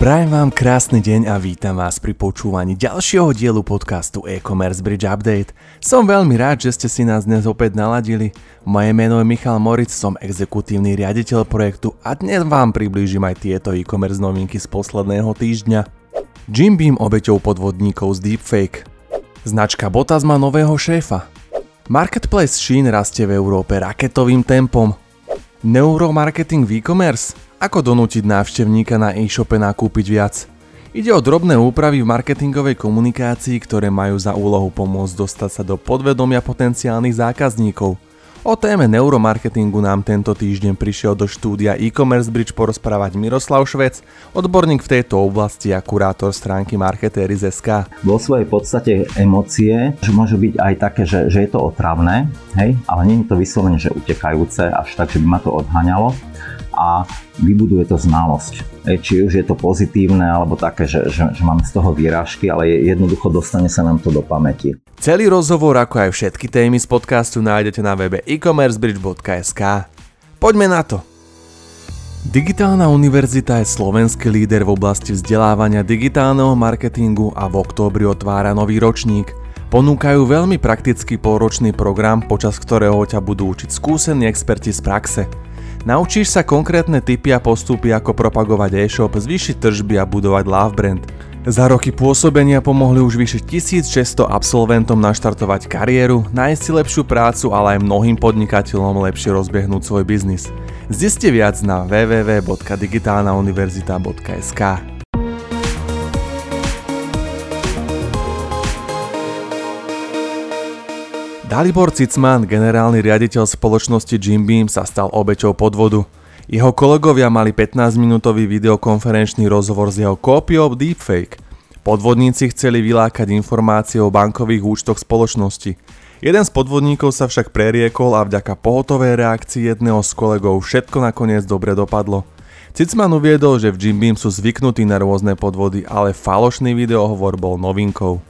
Prajem vám krásny deň a vítam vás pri počúvaní ďalšieho dielu podcastu e-commerce Bridge Update. Som veľmi rád, že ste si nás dnes opäť naladili. Moje meno je Michal Moritz, som exekutívny riaditeľ projektu a dnes vám priblížim aj tieto e-commerce novinky z posledného týždňa. Jim Beam obeťou podvodníkov z Deepfake. Značka Botas má nového šéfa. Marketplace Shein rastie v Európe raketovým tempom. Neuromarketing v e-commerce? Ako donútiť návštevníka na e-shope nakúpiť viac? Ide o drobné úpravy v marketingovej komunikácii, ktoré majú za úlohu pomôcť dostať sa do podvedomia potenciálnych zákazníkov. O téme neuromarketingu nám tento týždeň prišiel do štúdia e-commerce bridge porozprávať Miroslav Švec, odborník v tejto oblasti a kurátor stránky SK. Vo svojej podstate emócie že môžu byť aj také, že, že je to otravné, hej, ale nie je to vyslovene, že utekajúce až tak, že by ma to odhaňalo a vybuduje to znalosť. Či už je to pozitívne alebo také, že, že, že máme z toho výražky, ale jednoducho dostane sa nám to do pamäti. Celý rozhovor, ako aj všetky témy z podcastu nájdete na webe e-commercebridge.sk. Poďme na to! Digitálna univerzita je slovenský líder v oblasti vzdelávania digitálneho marketingu a v októbri otvára nový ročník. Ponúkajú veľmi praktický polročný program, počas ktorého ťa budú učiť skúsení experti z praxe. Naučíš sa konkrétne typy a postupy ako propagovať e-shop, zvýšiť tržby a budovať love brand. Za roky pôsobenia pomohli už vyše 1600 absolventom naštartovať kariéru, nájsť si lepšiu prácu, ale aj mnohým podnikateľom lepšie rozbehnúť svoj biznis. Ziste viac na www.digitálnauniverzita.sk. Dalibor Cicman, generálny riaditeľ spoločnosti Jim Beam, sa stal obeťou podvodu. Jeho kolegovia mali 15-minútový videokonferenčný rozhovor s jeho kópiou deepfake. Podvodníci chceli vylákať informácie o bankových účtoch spoločnosti. Jeden z podvodníkov sa však preriekol a vďaka pohotovej reakcii jedného z kolegov všetko nakoniec dobre dopadlo. Cicman uviedol, že v Jim Beam sú zvyknutí na rôzne podvody, ale falošný videohovor bol novinkou.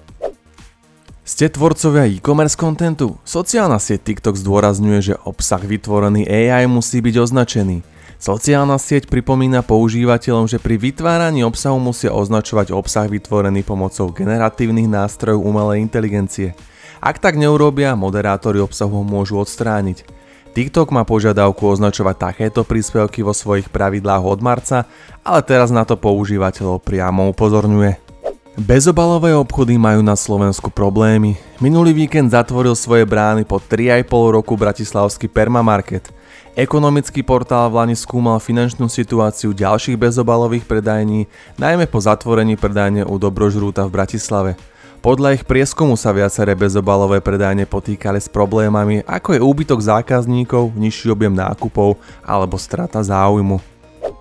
Ste tvorcovia e-commerce kontentu? Sociálna sieť TikTok zdôrazňuje, že obsah vytvorený AI musí byť označený. Sociálna sieť pripomína používateľom, že pri vytváraní obsahu musia označovať obsah vytvorený pomocou generatívnych nástrojov umelej inteligencie. Ak tak neurobia, moderátori obsahu môžu odstrániť. TikTok má požiadavku označovať takéto príspevky vo svojich pravidlách od marca, ale teraz na to používateľov priamo upozorňuje. Bezobalové obchody majú na Slovensku problémy. Minulý víkend zatvoril svoje brány po 3,5 roku bratislavský Permamarket. Ekonomický portál v Lani skúmal finančnú situáciu ďalších bezobalových predajní, najmä po zatvorení predajne u Dobrožrúta v Bratislave. Podľa ich prieskumu sa viaceré bezobalové predajne potýkali s problémami, ako je úbytok zákazníkov, nižší objem nákupov alebo strata záujmu.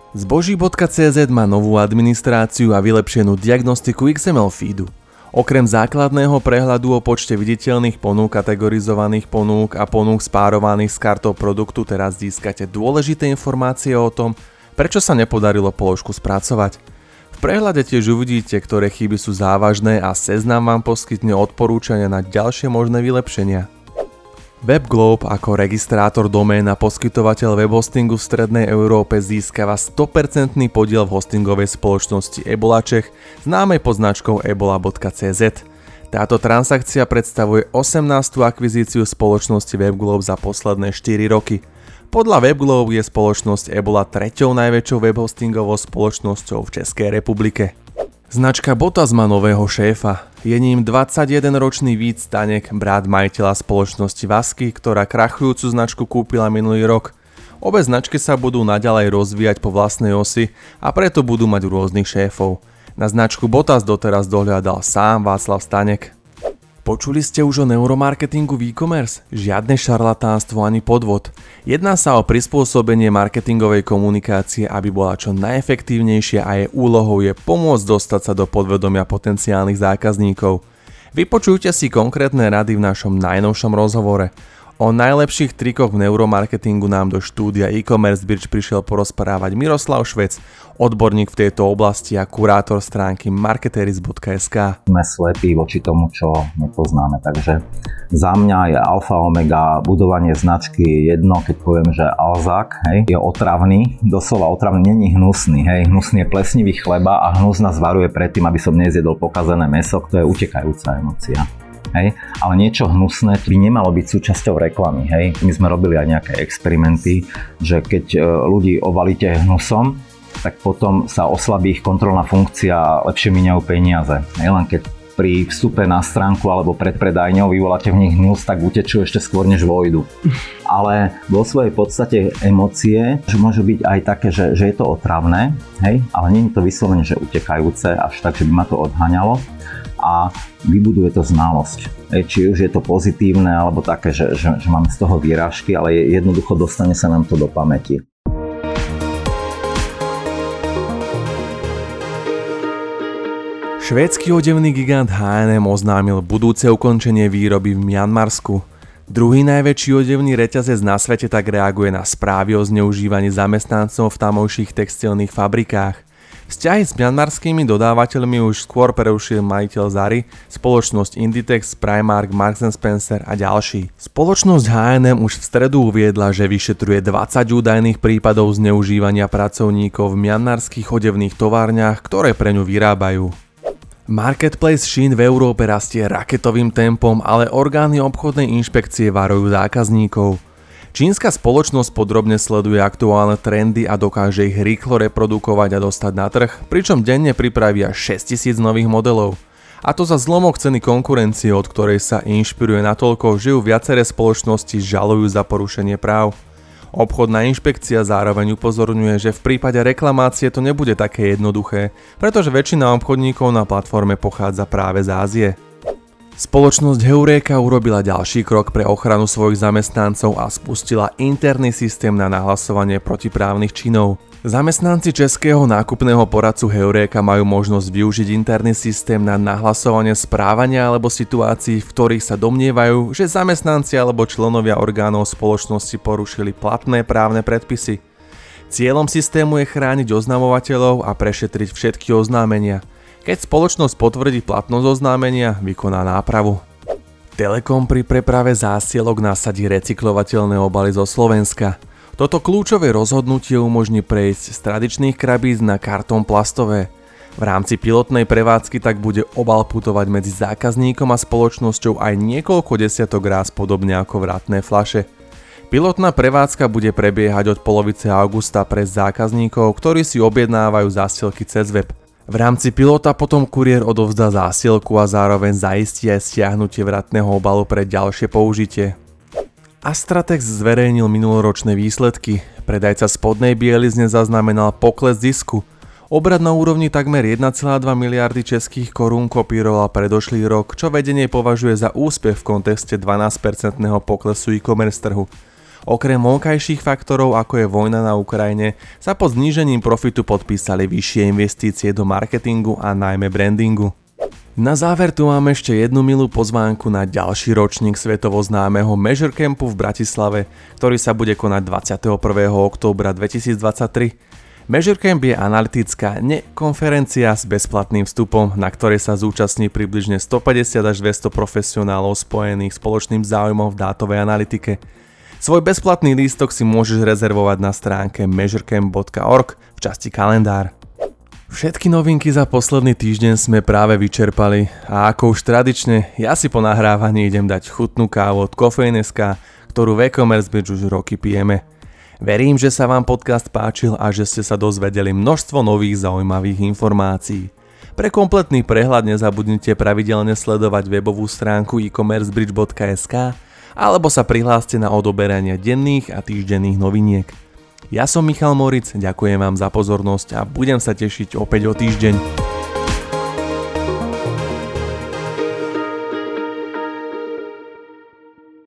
Zboží.cz má novú administráciu a vylepšenú diagnostiku XML feedu. Okrem základného prehľadu o počte viditeľných ponúk, kategorizovaných ponúk a ponúk spárovaných s kartou produktu teraz získate dôležité informácie o tom, prečo sa nepodarilo položku spracovať. V prehľade tiež uvidíte, ktoré chyby sú závažné a seznam vám poskytne odporúčania na ďalšie možné vylepšenia. WebGlobe ako registrátor domén a poskytovateľ webhostingu v Strednej Európe získava 100% podiel v hostingovej spoločnosti Ebola Čech, známej pod značkou ebola.cz. Táto transakcia predstavuje 18. akvizíciu spoločnosti WebGlobe za posledné 4 roky. Podľa WebGlobe je spoločnosť Ebola treťou najväčšou webhostingovou spoločnosťou v Českej republike. Značka Botas má nového šéfa. Je ním 21-ročný Vít Stanek, brat majiteľa spoločnosti Vasky, ktorá krachujúcu značku kúpila minulý rok. Obe značky sa budú naďalej rozvíjať po vlastnej osi a preto budú mať rôznych šéfov. Na značku Botas doteraz dohľadal sám Václav Stanek. Počuli ste už o neuromarketingu v e-commerce? Žiadne šarlatánstvo ani podvod. Jedná sa o prispôsobenie marketingovej komunikácie, aby bola čo najefektívnejšia a jej úlohou je pomôcť dostať sa do podvedomia potenciálnych zákazníkov. Vypočujte si konkrétne rady v našom najnovšom rozhovore. O najlepších trikoch v neuromarketingu nám do štúdia e-commerce bridge prišiel porozprávať Miroslav Švec, odborník v tejto oblasti a kurátor stránky marketeris.sk. Sme slepí voči tomu, čo nepoznáme, takže za mňa je alfa omega budovanie značky je jedno, keď poviem, že Alzak hej, je otravný, doslova otravný, není hnusný, hej, hnusný je plesnivý chleba a hnus nás varuje predtým, aby som nezjedol pokazené meso, to je utekajúca emocia hej, ale niečo hnusné by nemalo byť súčasťou reklamy, hej. My sme robili aj nejaké experimenty, že keď e, ľudí ovalíte hnusom, tak potom sa oslabí ich kontrolná funkcia a lepšie miniajú peniaze. Hej, len keď pri vstupe na stránku alebo pred predajňou vyvoláte v nich hnus, tak utečú ešte skôr než vojdu. Ale vo svojej podstate emócie že môžu byť aj také, že, že je to otravné, hej, ale nie je to vyslovene, že utekajúce, až tak, že by ma to odhaňalo a vybuduje to znalosť. Či už je to pozitívne alebo také, že, že, že máme z toho výražky, ale jednoducho dostane sa nám to do pamäti. Švédsky odevný gigant H&M oznámil budúce ukončenie výroby v Mianmarsku. Druhý najväčší odevný reťazec na svete tak reaguje na správy o zneužívaní zamestnancov v tamojších textilných fabrikách. Vzťahy s mianmarskými dodávateľmi už skôr prerušil majiteľ Zary, spoločnosť Inditex, Primark, Marks Spencer a ďalší. Spoločnosť H&M už v stredu uviedla, že vyšetruje 20 údajných prípadov zneužívania pracovníkov v mianmarských odevných továrniach, ktoré pre ňu vyrábajú. Marketplace Shein v Európe rastie raketovým tempom, ale orgány obchodnej inšpekcie varujú zákazníkov – Čínska spoločnosť podrobne sleduje aktuálne trendy a dokáže ich rýchlo reprodukovať a dostať na trh, pričom denne pripraví až 6000 nových modelov. A to za zlomok ceny konkurencie, od ktorej sa inšpiruje natoľko, že ju viaceré spoločnosti žalujú za porušenie práv. Obchodná inšpekcia zároveň upozorňuje, že v prípade reklamácie to nebude také jednoduché, pretože väčšina obchodníkov na platforme pochádza práve z Ázie. Spoločnosť Heureka urobila ďalší krok pre ochranu svojich zamestnancov a spustila interný systém na nahlasovanie protiprávnych činov. Zamestnanci českého nákupného poradcu Heureka majú možnosť využiť interný systém na nahlasovanie správania alebo situácií, v ktorých sa domnievajú, že zamestnanci alebo členovia orgánov spoločnosti porušili platné právne predpisy. Cieľom systému je chrániť oznamovateľov a prešetriť všetky oznámenia – keď spoločnosť potvrdí platnosť oznámenia, vykoná nápravu. Telekom pri preprave zásielok nasadí recyklovateľné obaly zo Slovenska. Toto kľúčové rozhodnutie umožní prejsť z tradičných krabíc na kartón plastové. V rámci pilotnej prevádzky tak bude obal putovať medzi zákazníkom a spoločnosťou aj niekoľko desiatok ráz podobne ako vratné flaše. Pilotná prevádzka bude prebiehať od polovice augusta pre zákazníkov, ktorí si objednávajú zásielky cez web. V rámci pilota potom kuriér odovzdá zásielku a zároveň zaistí aj stiahnutie vratného obalu pre ďalšie použitie. Astratex zverejnil minuloročné výsledky. Predajca spodnej bielizne zaznamenal pokles zisku. Obrad na úrovni takmer 1,2 miliardy českých korún kopíroval predošlý rok, čo vedenie považuje za úspech v kontexte 12% poklesu e-commerce trhu. Okrem vonkajších faktorov, ako je vojna na Ukrajine, sa pod znížením profitu podpísali vyššie investície do marketingu a najmä brandingu. Na záver tu máme ešte jednu milú pozvánku na ďalší ročník svetovo známeho Measure Campu v Bratislave, ktorý sa bude konať 21. októbra 2023. Measure Camp je analytická nekonferencia s bezplatným vstupom, na ktorej sa zúčastní približne 150 až 200 profesionálov spojených spoločným záujmom v dátovej analytike. Svoj bezplatný lístok si môžeš rezervovať na stránke measurecamp.org v časti kalendár. Všetky novinky za posledný týždeň sme práve vyčerpali a ako už tradične, ja si po nahrávaní idem dať chutnú kávu od Kofein.sk, ktorú v e-commerce už roky pijeme. Verím, že sa vám podcast páčil a že ste sa dozvedeli množstvo nových zaujímavých informácií. Pre kompletný prehľad nezabudnite pravidelne sledovať webovú stránku e-commercebridge.sk alebo sa prihláste na odoberanie denných a týždenných noviniek. Ja som Michal Moric, ďakujem vám za pozornosť a budem sa tešiť opäť o týždeň.